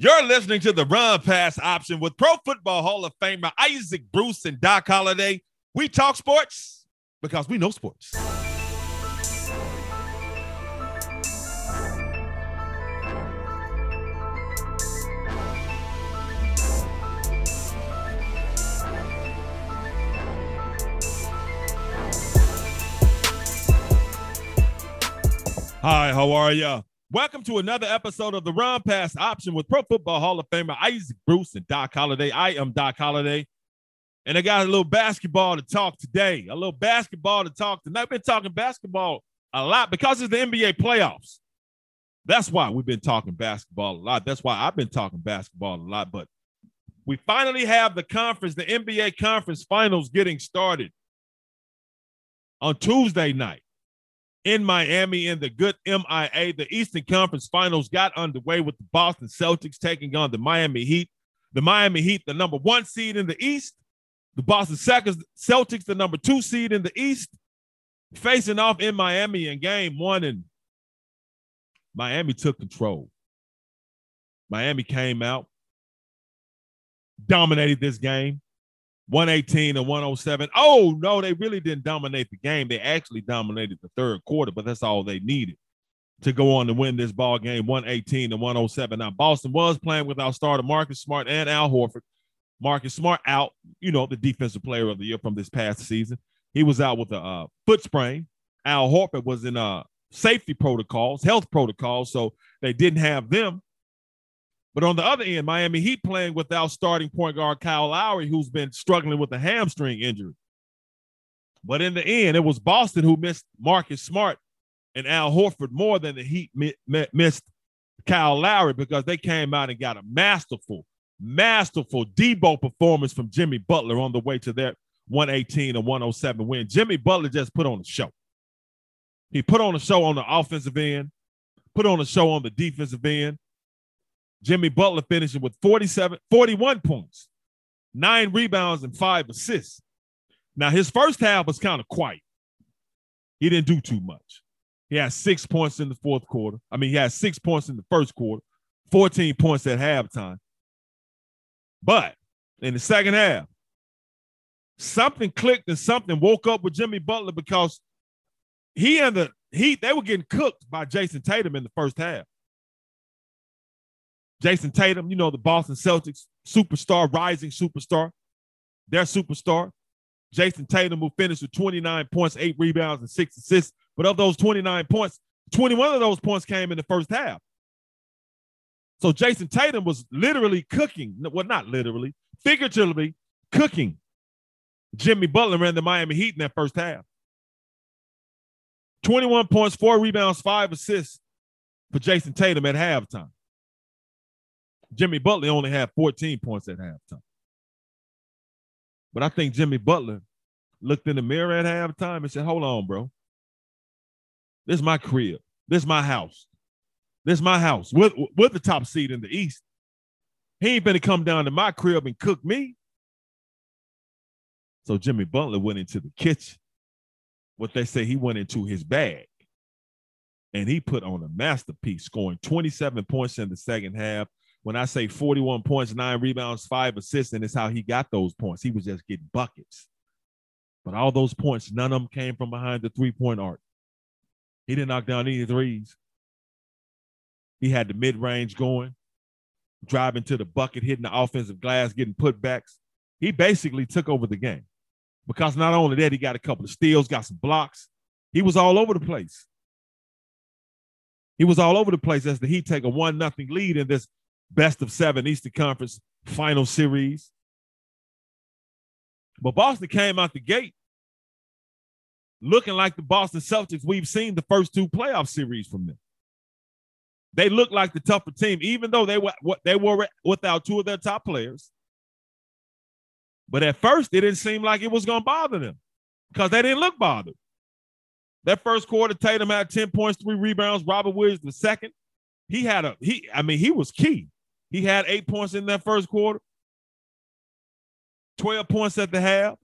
You're listening to the Run Pass option with Pro Football Hall of Famer Isaac Bruce and Doc Holliday. We talk sports because we know sports. Hi, how are you? Welcome to another episode of the Run Pass Option with Pro Football Hall of Famer Isaac Bruce and Doc Holliday. I am Doc Holliday, and I got a little basketball to talk today. A little basketball to talk tonight. I've been talking basketball a lot because it's the NBA playoffs. That's why we've been talking basketball a lot. That's why I've been talking basketball a lot. But we finally have the conference, the NBA conference finals getting started on Tuesday night in Miami in the good MIA. The Eastern Conference Finals got underway with the Boston Celtics taking on the Miami Heat. The Miami Heat, the number one seed in the East. The Boston Celtics, the number two seed in the East, facing off in Miami in game one. And Miami took control. Miami came out, dominated this game. 118 and 107. Oh, no, they really didn't dominate the game. They actually dominated the third quarter, but that's all they needed to go on to win this ball game 118 to 107. Now, Boston was playing without starter Marcus Smart and Al Horford. Marcus Smart out, you know, the defensive player of the year from this past season. He was out with a uh, foot sprain. Al Horford was in uh, safety protocols, health protocols, so they didn't have them. But on the other end, Miami Heat playing without starting point guard Kyle Lowry, who's been struggling with a hamstring injury. But in the end, it was Boston who missed Marcus Smart and Al Horford more than the Heat missed Kyle Lowry because they came out and got a masterful, masterful Debo performance from Jimmy Butler on the way to their 118 and 107 win. Jimmy Butler just put on a show. He put on a show on the offensive end, put on a show on the defensive end. Jimmy Butler finishing with 47, 41 points, nine rebounds, and five assists. Now, his first half was kind of quiet. He didn't do too much. He had six points in the fourth quarter. I mean, he had six points in the first quarter, 14 points at halftime. But in the second half, something clicked and something woke up with Jimmy Butler because he and the Heat, they were getting cooked by Jayson Tatum in the first half. Jayson Tatum, you know, the Boston Celtics superstar, rising superstar, their superstar. Jayson Tatum, who finished with 29 points, eight rebounds, and six assists. But of those 29 points, 21 of those points came in the first half. So Jayson Tatum was literally cooking, well, not literally, figuratively cooking Jimmy Butler and the Miami Heat in that first half. 21 points, four rebounds, five assists for Jayson Tatum at halftime. Jimmy Butler only had 14 points at halftime. But I think Jimmy Butler looked in the mirror at halftime and said, Hold on, bro. This is my crib. This is my house. This is my house. With, the top seed in the East. He ain't gonna come down to my crib and cook me. So Jimmy Butler went into the kitchen. What they say he went into his bag. And he put on a masterpiece, scoring 27 points in the second half when I say 41 points, nine rebounds, five assists, and it's how he got those points. He was just getting buckets. But all those points, none of them came from behind the three point arc. He didn't knock down any threes. He had the mid range going, driving to the bucket, hitting the offensive glass, getting putbacks. He basically took over the game because not only that, he got a couple of steals, got some blocks. He was all over the place. He was all over the place as the Heat take a one nothing lead in this best of seven Eastern Conference final series. But Boston came out the gate looking like the Boston Celtics we've seen the first two playoff series from them. They looked like the tougher team, even though they were they were without two of their top players. But at first, it didn't seem like it was going to bother them because they didn't look bothered. That first quarter, Tatum had 10 points, three rebounds. Robert Williams, the second, he had a he. I mean, he was key. He had eight points in that first quarter, 12 points at the half.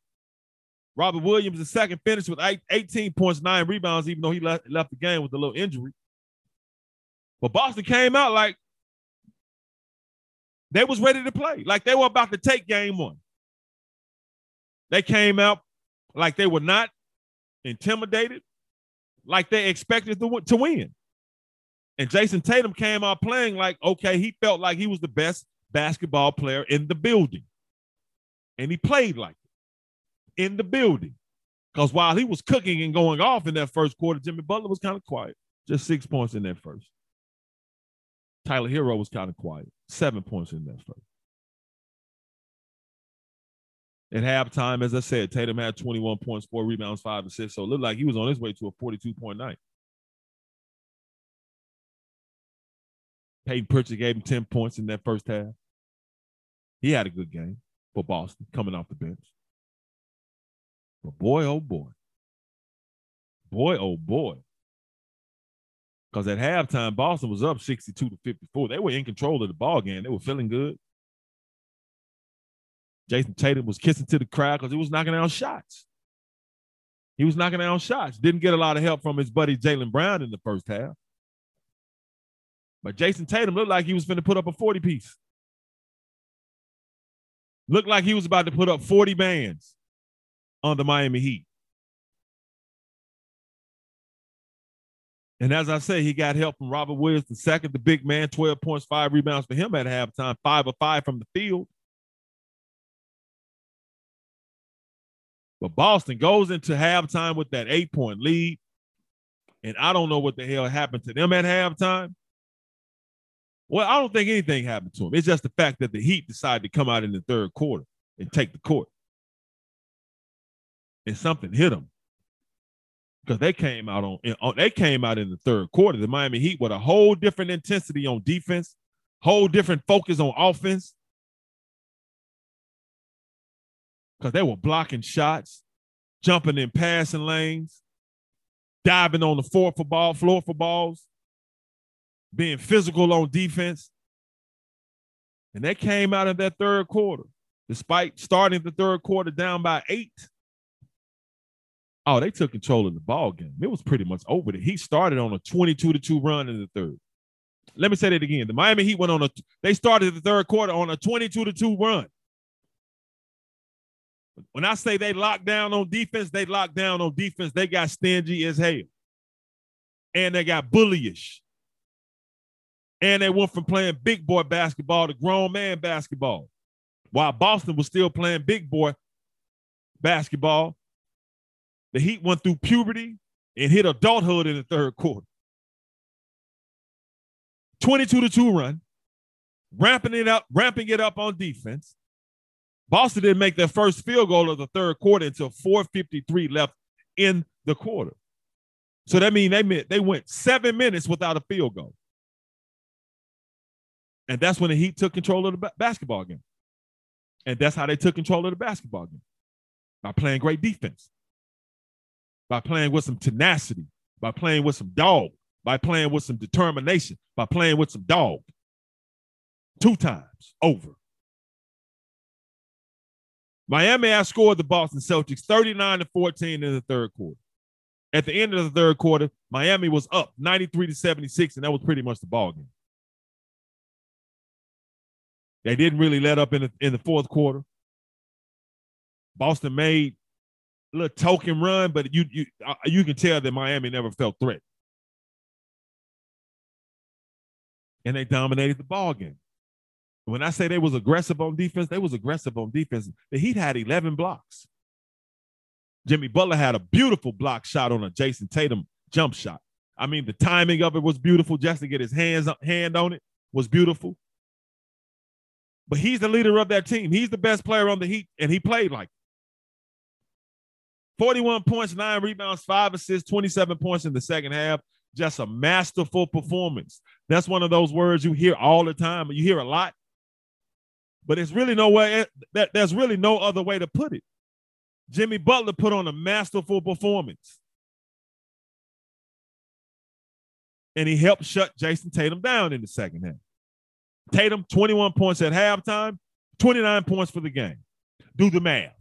Robert Williams, the second, finished with 18 points, nine rebounds, even though he left, left the game with a little injury. But Boston came out like They was ready to play. Like they were about to take game one. They came out like they were not intimidated, like they expected to, to win. And Jayson Tatum came out playing like, okay, he felt like he was the best basketball player in the building. And he played like it in the building. Because while he was cooking and going off in that first quarter, Jimmy Butler was kind of quiet. Just six points in that first. Tyler Herro was kind of quiet. Seven points in that first. At halftime, as I said, Tatum had 21 points, four rebounds, five assists. So it looked like he was on his way to a 42 point night. Payton Pritchard gave him 10 points in that first half. He had a good game for Boston coming off the bench. But boy, oh boy. Boy, oh boy. Because at halftime, Boston was up 62 to 54. They were in control of the ball game. They were feeling good. Jayson Tatum was kissing to the crowd because he was knocking down shots. He was knocking down shots. Didn't get a lot of help from his buddy Jaylen Brown in the first half. But Jayson Tatum looked like he was going to put up a 40 piece. Looked like he was about to put up 40 bands on the Miami Heat. And as I say, he got help from Robert Williams, the second, the big man, 12 points, five rebounds for him at halftime, five of five from the field. But Boston goes into halftime with that eight point lead. And I don't know what the hell happened to them at halftime. Well, I don't think anything happened to him. It's just the fact that the Heat decided to come out in the third quarter and take the court. And something hit them because they came out on, they came out in the third quarter. The Miami Heat with a whole different intensity on defense, whole different focus on offense. because they were blocking shots, jumping in passing lanes, diving on the floor for ball, floor for balls, being physical on defense. And they came out in that third quarter, despite starting the third quarter down by eight. Oh, they took control of the ball game. It was pretty much over. He started on a 22 to 2 run in the third. Let me say that again. The Miami Heat went on a they started the third quarter on a 22 to 2 run. When I say they locked down on defense, they locked down on defense. They got stingy as hell. And they got bullyish. And they went from playing big boy basketball to grown man basketball. While Boston was still playing big boy basketball, the Heat went through puberty and hit adulthood in the third quarter. 22 to 2 run, ramping it up, ramping it up on defense. Boston didn't make their first field goal of the third quarter until 4:53 left in the quarter. So that means they meant they went seven minutes without a field goal. And that's when the Heat took control of the basketball game. And that's how they took control of the basketball game by playing great defense, by playing with some tenacity, by playing with some dog, by playing with some determination, by playing with some dog. Two times over. Miami outscored the Boston Celtics 39 to 14 in the third quarter. At the end of the third quarter, Miami was up 93 to 76, and that was pretty much the ball game. They didn't really let up in the, in the fourth quarter. Boston made a little token run, but you you uh, you can tell that Miami never felt threat, and they dominated the ball game. When I say they was aggressive on defense, they was aggressive on defense. The Heat had 11 blocks. Jimmy Butler had a beautiful block shot on a Jayson Tatum jump shot. I mean, the timing of it was beautiful. Just to get his hands hand on it was beautiful. But he's the leader of that team. He's the best player on the Heat, and he played like 41 points, nine rebounds, five assists, 27 points in the second half. Just a masterful performance. That's one of those words you hear all the time. You hear a lot but it's really no way that there's really no other way to put it. Jimmy Butler put on a masterful performance. And he helped shut Jayson Tatum down in the second half. Tatum, 21 points at halftime, 29 points for the game. Do the math.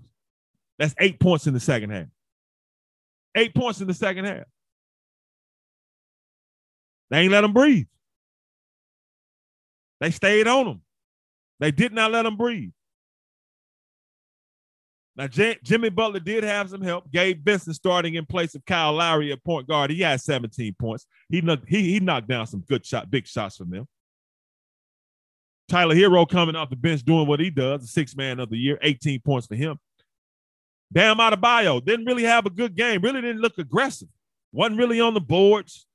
That's eight points in the second half. Eight points in the second half. They ain't let him breathe. They stayed on him. They did not let him breathe. Now, J- Jimmy Butler did have some help. Gabe Vincent starting in place of Kyle Lowry at point guard. He had 17 points. He knocked, he, he knocked down some good shot, big shots from them. Tyler Herro coming off the bench doing what he does, the six man of the year, 18 points for him. Bam Adebayo didn't really have a good game, really didn't look aggressive, wasn't really on the boards.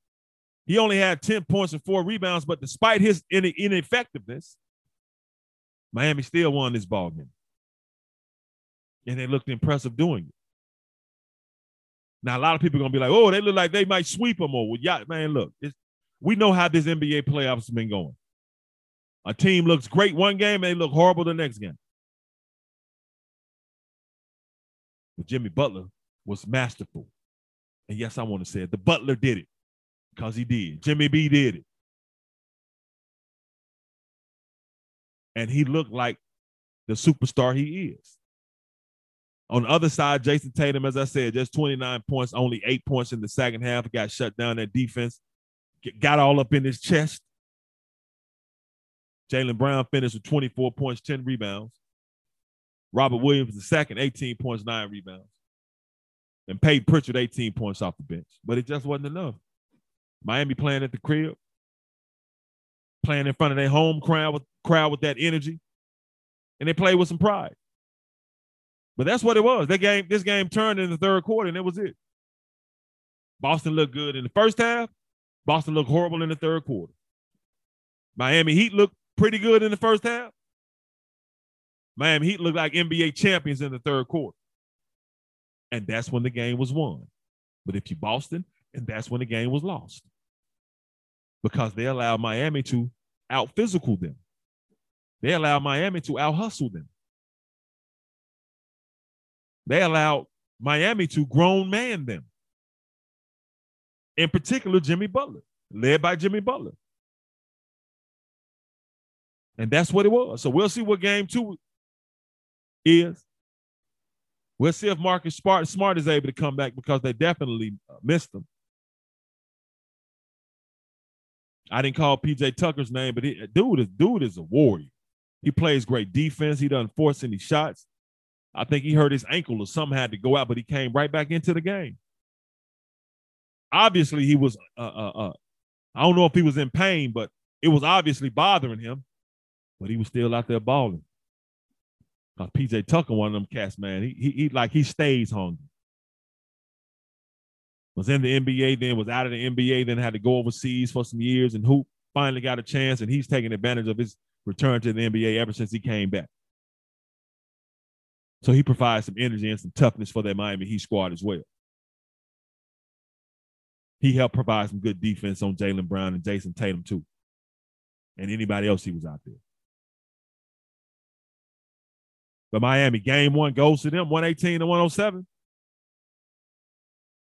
He only had 10 points and four rebounds, but despite his ineffectiveness, Miami still won this ball game and they looked impressive doing it. Now, a lot of people are gonna be like, "Oh, they look like they might sweep them." Well, yeah, man, look, we know how this NBA playoffs been going. A team looks great one game, and they look horrible the next game. But Jimmy Butler was masterful, and yes, I want to say it. The Butler did it because he did. Jimmy B did it, and he looked like the superstar he is. On the other side, Jayson Tatum, as I said, just 29 points, only eight points in the second half. Got shut down that defense, got all up in his chest. Jaylen Brown finished with 24 points, 10 rebounds. Robert Williams, the second, 18 points, nine rebounds. And Payton Pritchard, 18 points off the bench. But it just wasn't enough. Miami playing at the crib, playing in front of their home crowd with, crowd with that energy. And they played with some pride. But that's what it was. That game, this game turned in the third quarter, and that was it. Boston looked good in the first half. Boston looked horrible in the third quarter. Miami Heat looked pretty good in the first half. Miami Heat looked like NBA champions in the third quarter. And that's when the game was won. But if you Boston, and that's when the game was lost. Because they allowed Miami to out physical them. They allowed Miami to out hustle them. They allowed Miami to grown man them. In particular, Jimmy Butler, led by Jimmy Butler. And that's what it was. So we'll see what game two is. We'll see if Marcus Smart, Smart is able to come back because they definitely uh, missed him. I didn't call PJ Tucker's name, but he, dude is dude is a warrior. He plays great defense. He doesn't force any shots. I think he hurt his ankle or something had to go out, but he came right back into the game. Obviously, he was. Uh, uh, uh, I don't know if he was in pain, but it was obviously bothering him. But he was still out there balling. PJ Tucker, one of them cats, man, he, he, he like he stays hungry. Was in the NBA, then was out of the NBA, then had to go overseas for some years and hoop. Finally got a chance, and he's taking advantage of his return to the NBA ever since he came back. So he provides some energy and some toughness for that Miami Heat squad as well. He helped provide some good defense on Jaylen Brown and Jayson Tatum too, and anybody else he was out there. But Miami, game one goes to them 118 to 107.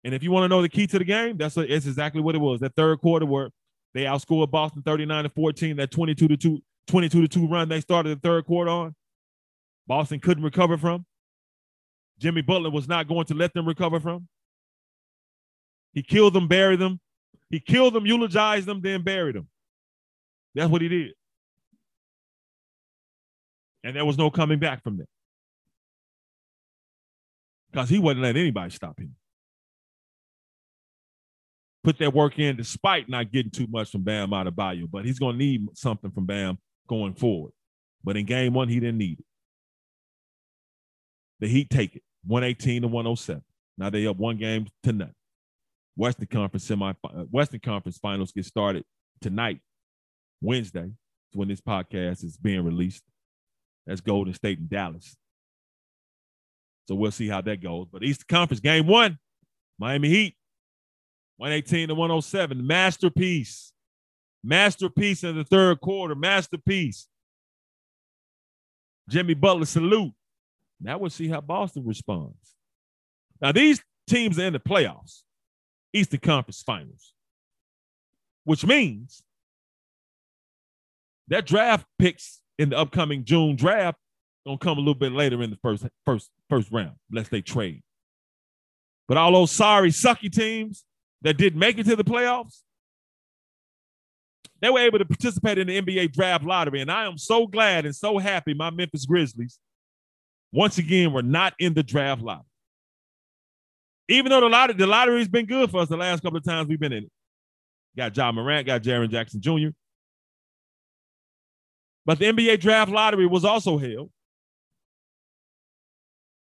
And if you want to know the key to the game, that's it's exactly what it was. That third quarter where they outscored Boston 39 to 14, that 22 to 2, 22 to 2 run they started the third quarter on. Boston couldn't recover from. Jimmy Butler was not going to let them recover from. He killed them, buried them. He killed them, eulogized them, then buried them. That's what he did. And there was no coming back from that. Because he wouldn't let anybody stop him. Put that work in despite not getting too much from Bam Adebayo, but he's going to need something from Bam going forward. But in game one, he didn't need it. The Heat take it 118 to 107. Now they up one game to none. Western Conference semi uh, Western Conference finals get started tonight, Wednesday, when this podcast is being released. That's Golden State and Dallas. So we'll see how that goes. But Eastern Conference game one, Miami Heat, 118 to 107. Masterpiece. Masterpiece in the third quarter. Masterpiece. Jimmy Butler salute. Now we'll see how Boston responds. Now, these teams are in the playoffs, Eastern Conference Finals, which means that draft picks in the upcoming June draft gonna come a little bit later in the first first first round, unless they trade. But all those sorry, sucky teams that didn't make it to the playoffs, they were able to participate in the NBA draft lottery. And I am so glad and so happy my Memphis Grizzlies, once again, were not in the draft lottery. Even though the lottery, the lottery's been good for us the last couple of times we've been in it. Got Ja Morant, got Jaren Jackson Jr. But the NBA draft lottery was also held.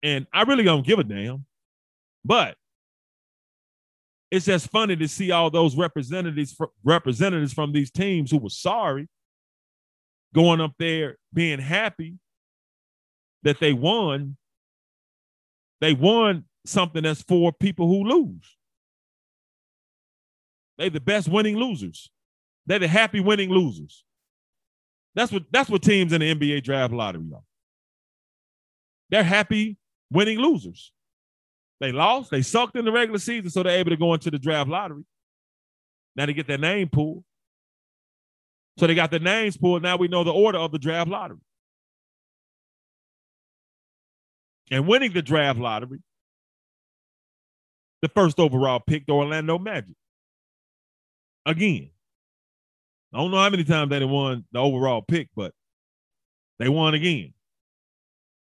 And I really don't give a damn. But it's just funny to see all those representatives representatives from these teams who were sorry going up there being happy that they won. They won something that's for people who lose. They're the best winning losers. They're the happy winning losers. That's what that's what teams in the NBA draft lottery are. They're happy winning losers. They lost, they sucked in the regular season, so they're able to go into the draft lottery. Now they get their name pulled. So they got their names pulled. Now we know the order of the draft lottery. And winning the draft lottery, the first overall pick, the Orlando Magic. Again, I don't know how many times they won the overall pick, but they won again.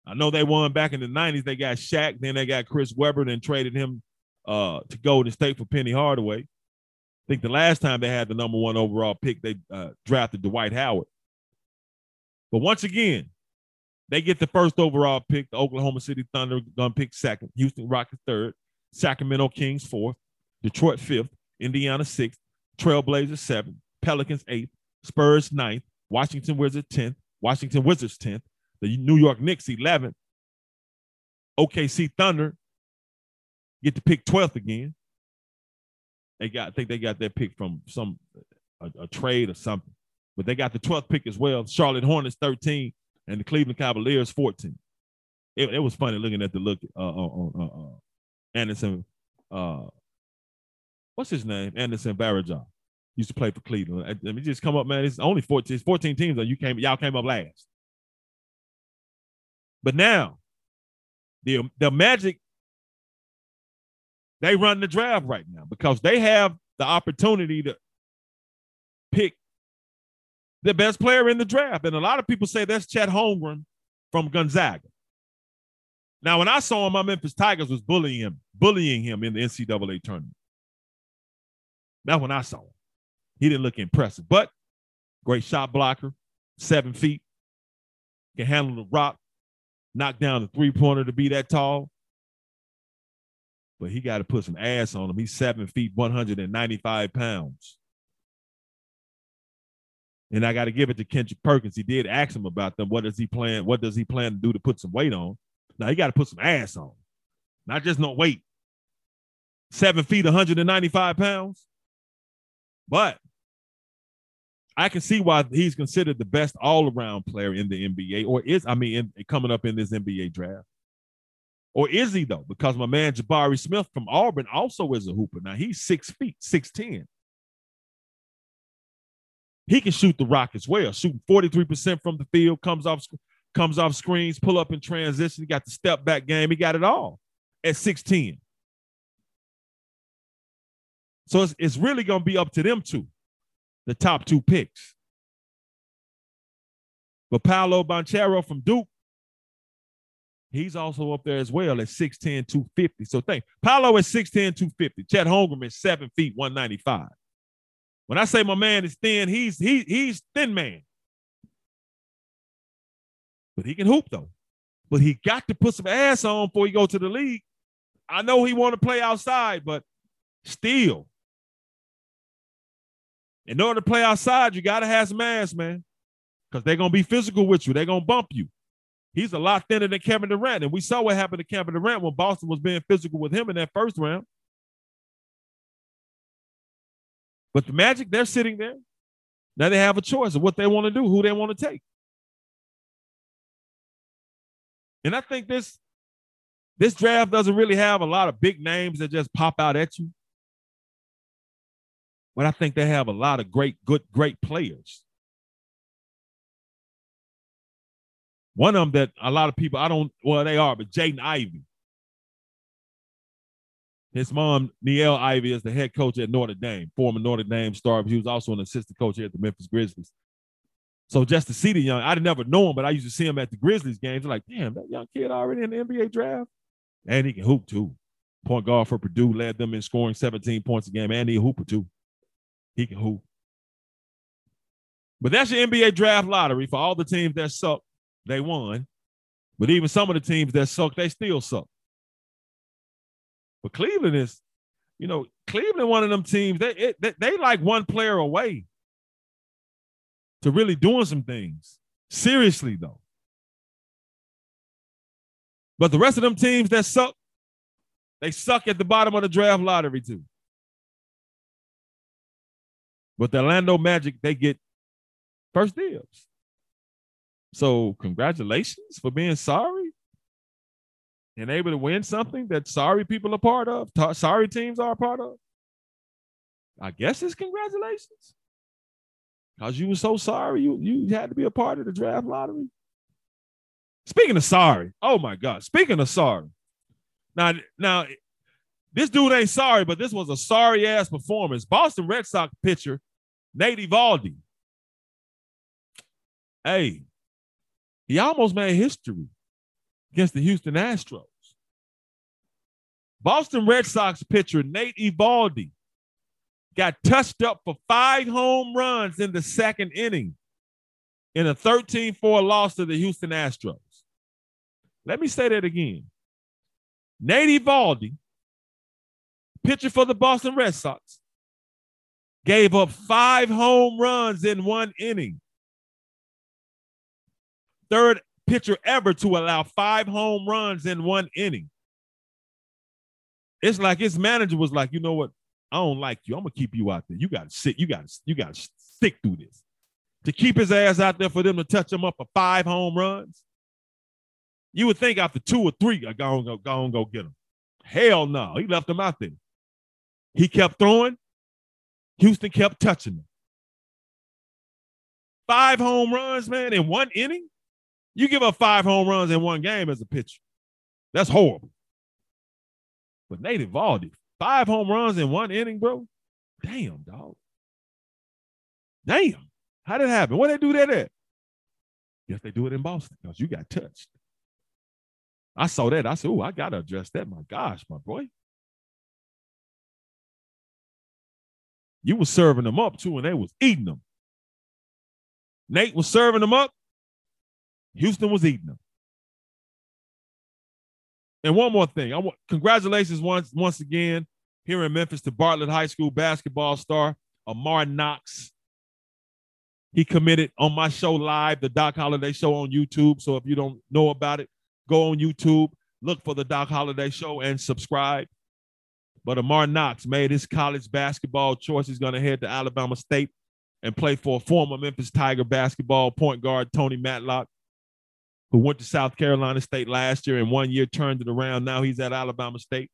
I know they won back in the 90s. They got Shaq, then they got Chris Webber, then traded him uh, to Golden State for Penny Hardaway. I think the last time they had the number one overall pick, they uh, drafted Dwight Howard. But once again, they get the first overall pick. The Oklahoma City Thunder gonna pick second, Houston Rockets third, Sacramento Kings fourth, Detroit fifth, Indiana sixth, Trailblazers seventh, Pelicans eighth, Spurs ninth, Washington Wizards tenth, Washington Wizards tenth, the New York Knicks 11th. OKC Thunder get to pick 12th again. They got, I think they got that pick from some a, a, trade or something, but they got the 12th pick as well. Charlotte Hornets 13 and the Cleveland Cavaliers 14. It, it was funny looking at the look uh, on uh, uh, Anderson. Uh, what's his name? Anderson Varejao used to play for Cleveland. Let me just come up, man. It's only 14, it's 14 teams, and you came, y'all came up last. But now, the the Magic, they run the draft right now because they have the opportunity to pick the best player in the draft. And a lot of people say that's Chet Holmgren from Gonzaga. Now, when I saw him, my Memphis Tigers was bullying him, bullying him in the NCAA tournament. That's when I saw him. He didn't look impressive, but great shot blocker, seven feet, can handle the rock, knock down the three pointer to be that tall. But he got to put some ass on him. He's seven feet, 195 pounds. And I got to give it to Kendrick Perkins. He did ask him about them. What does he plan? What does he plan to do to put some weight on? Now he got to put some ass on, not just no weight. Seven feet, 195 pounds. But I can see why he's considered the best all-around player in the NBA, or is I mean, in, coming up in this NBA draft, or is he though? Because my man Jabari Smith from Auburn also is a hooper. Now he's six feet, six ten. He can shoot the rock as well, shooting forty three percent from the field, comes off comes off screens, pull up in transition. He got the step back game. He got it all at six ten. So it's, it's really going to be up to them two the top two picks. But Paolo Banchero from Duke, he's also up there as well at 6'10, 250. So think Paolo is 6'10, 250. Chet Holmgren is 7 feet, 195. When I say my man is thin, he's he, he's thin man. But he can hoop though. But he got to put some ass on before he go to the league. I know he want to play outside, but still, in order to play outside, you got to have some ass, man, because they're to be physical with you. They're to bump you. He's a lot thinner than Kevin Durant. And we saw what happened to Kevin Durant when Boston was being physical with him in that first round. But the Magic, they're sitting there. Now they have a choice of what they want to do, who they want to take. And I think this this draft doesn't really have a lot of big names that just pop out at you but I think they have a lot of great, good, great players. One of them that a lot of people, I don't, well, they are, but Jaden Ivey. His mom, Niele Ivey, is the head coach at Notre Dame, former Notre Dame star. He was also an assistant coach here at the Memphis Grizzlies. So just to see the young, I never know him, but I used to see him at the Grizzlies games. I'm like, damn, that young kid already in the NBA draft. And he can hoop too. Point guard for Purdue led them in scoring 17 points a game, and he hooper too. He can hoop. But that's your NBA draft lottery for all the teams that suck. They won. But even some of the teams that suck, they still suck. But Cleveland is, you know, Cleveland, one of them teams, they, it, they, they like one player away to really doing some things. Seriously, though. But the rest of them teams that suck, they suck at the bottom of the draft lottery, too. But the Orlando Magic, they get first dibs. So congratulations for being sorry and able to win something that sorry people are part of, sorry teams are part of. I guess it's congratulations. Because you were so sorry, you, you had to be a part of the draft lottery. Speaking of sorry, oh my God. Speaking of sorry. Now, now this dude ain't sorry, but this was a sorry ass performance. Boston Red Sox pitcher, Nate Eovaldi. Hey, he almost made history against the Houston Astros. Boston Red Sox pitcher Nate Eovaldi got touched up for five home runs in the second inning in a 13 4 loss to the Houston Astros. Let me say that again. Nate Eovaldi, pitcher for the Boston Red Sox, gave up five home runs in one inning third pitcher ever to allow five home runs in one inning. It's like his manager was like, you know what? I don't like you. I'm gonna keep you out there. You gotta sit. You gotta. You gotta stick through this. To keep his ass out there for them to touch him up for five home runs. You would think after two or three, I go and go, go and go get him. Hell no, he left him out there. He kept throwing. Houston kept touching them. Five home runs, man, in one inning. You give up five home runs in one game as a pitcher. That's horrible. But Nate Eovaldi, five home runs in one inning, bro. Damn, dog. Damn. How did it happen? Where they do that at? Guess they do it in Boston because you got touched. I saw that. I said, oh, I gotta address that. My gosh, my boy. You was serving them up too, and they was eating them. Nate was serving them up. Houston was eating them. And one more thing, I want congratulations once once again here in Memphis to Bartlett High School basketball star Amar Knox. He committed on my show live, the Doc Holliday Show on YouTube. So if you don't know about it, go on YouTube, look for the Doc Holliday Show, and subscribe. But Amar Knox made his college basketball choice. He's going to head to Alabama State and play for former Memphis Tiger basketball point guard Tony Madlock who went to South Carolina State last year and one year turned it around. Now he's at Alabama State.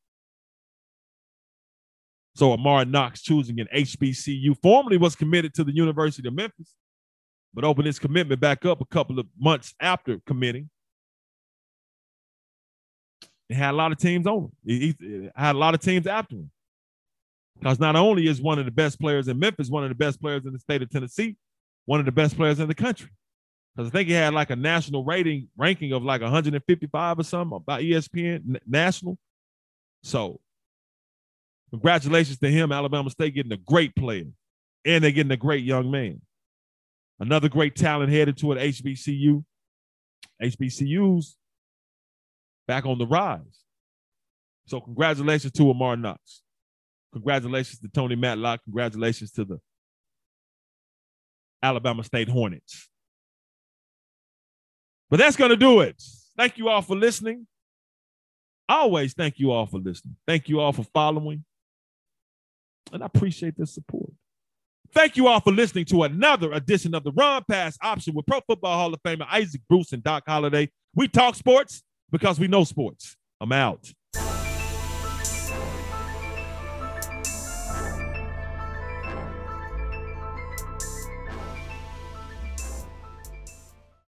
So Amar Knox choosing an HBCU formerly was committed to the University of Memphis, but opened his commitment back up a couple of months after committing. He had a lot of teams on him. He, he had a lot of teams after him. Because not only is one of the best players in Memphis, one of the best players in the state of Tennessee, one of the best players in the country. Because I think he had like a national rating ranking of like 155 or something by ESPN national. So congratulations to him. Alabama State getting a great player. And they're getting a great young man. Another great talent headed to an HBCU. HBCUs back on the rise. So congratulations to Amar Knox. Congratulations to Tony Madlock. Congratulations to the Alabama State Hornets. But that's going to do it. Thank you all for listening. Always thank you all for listening. Thank you all for following. And I appreciate the support. Thank you all for listening to another edition of the Run Pass Option with Pro Football Hall of Famer Isaac Bruce and Doc Holliday. We talk sports because we know sports. I'm out.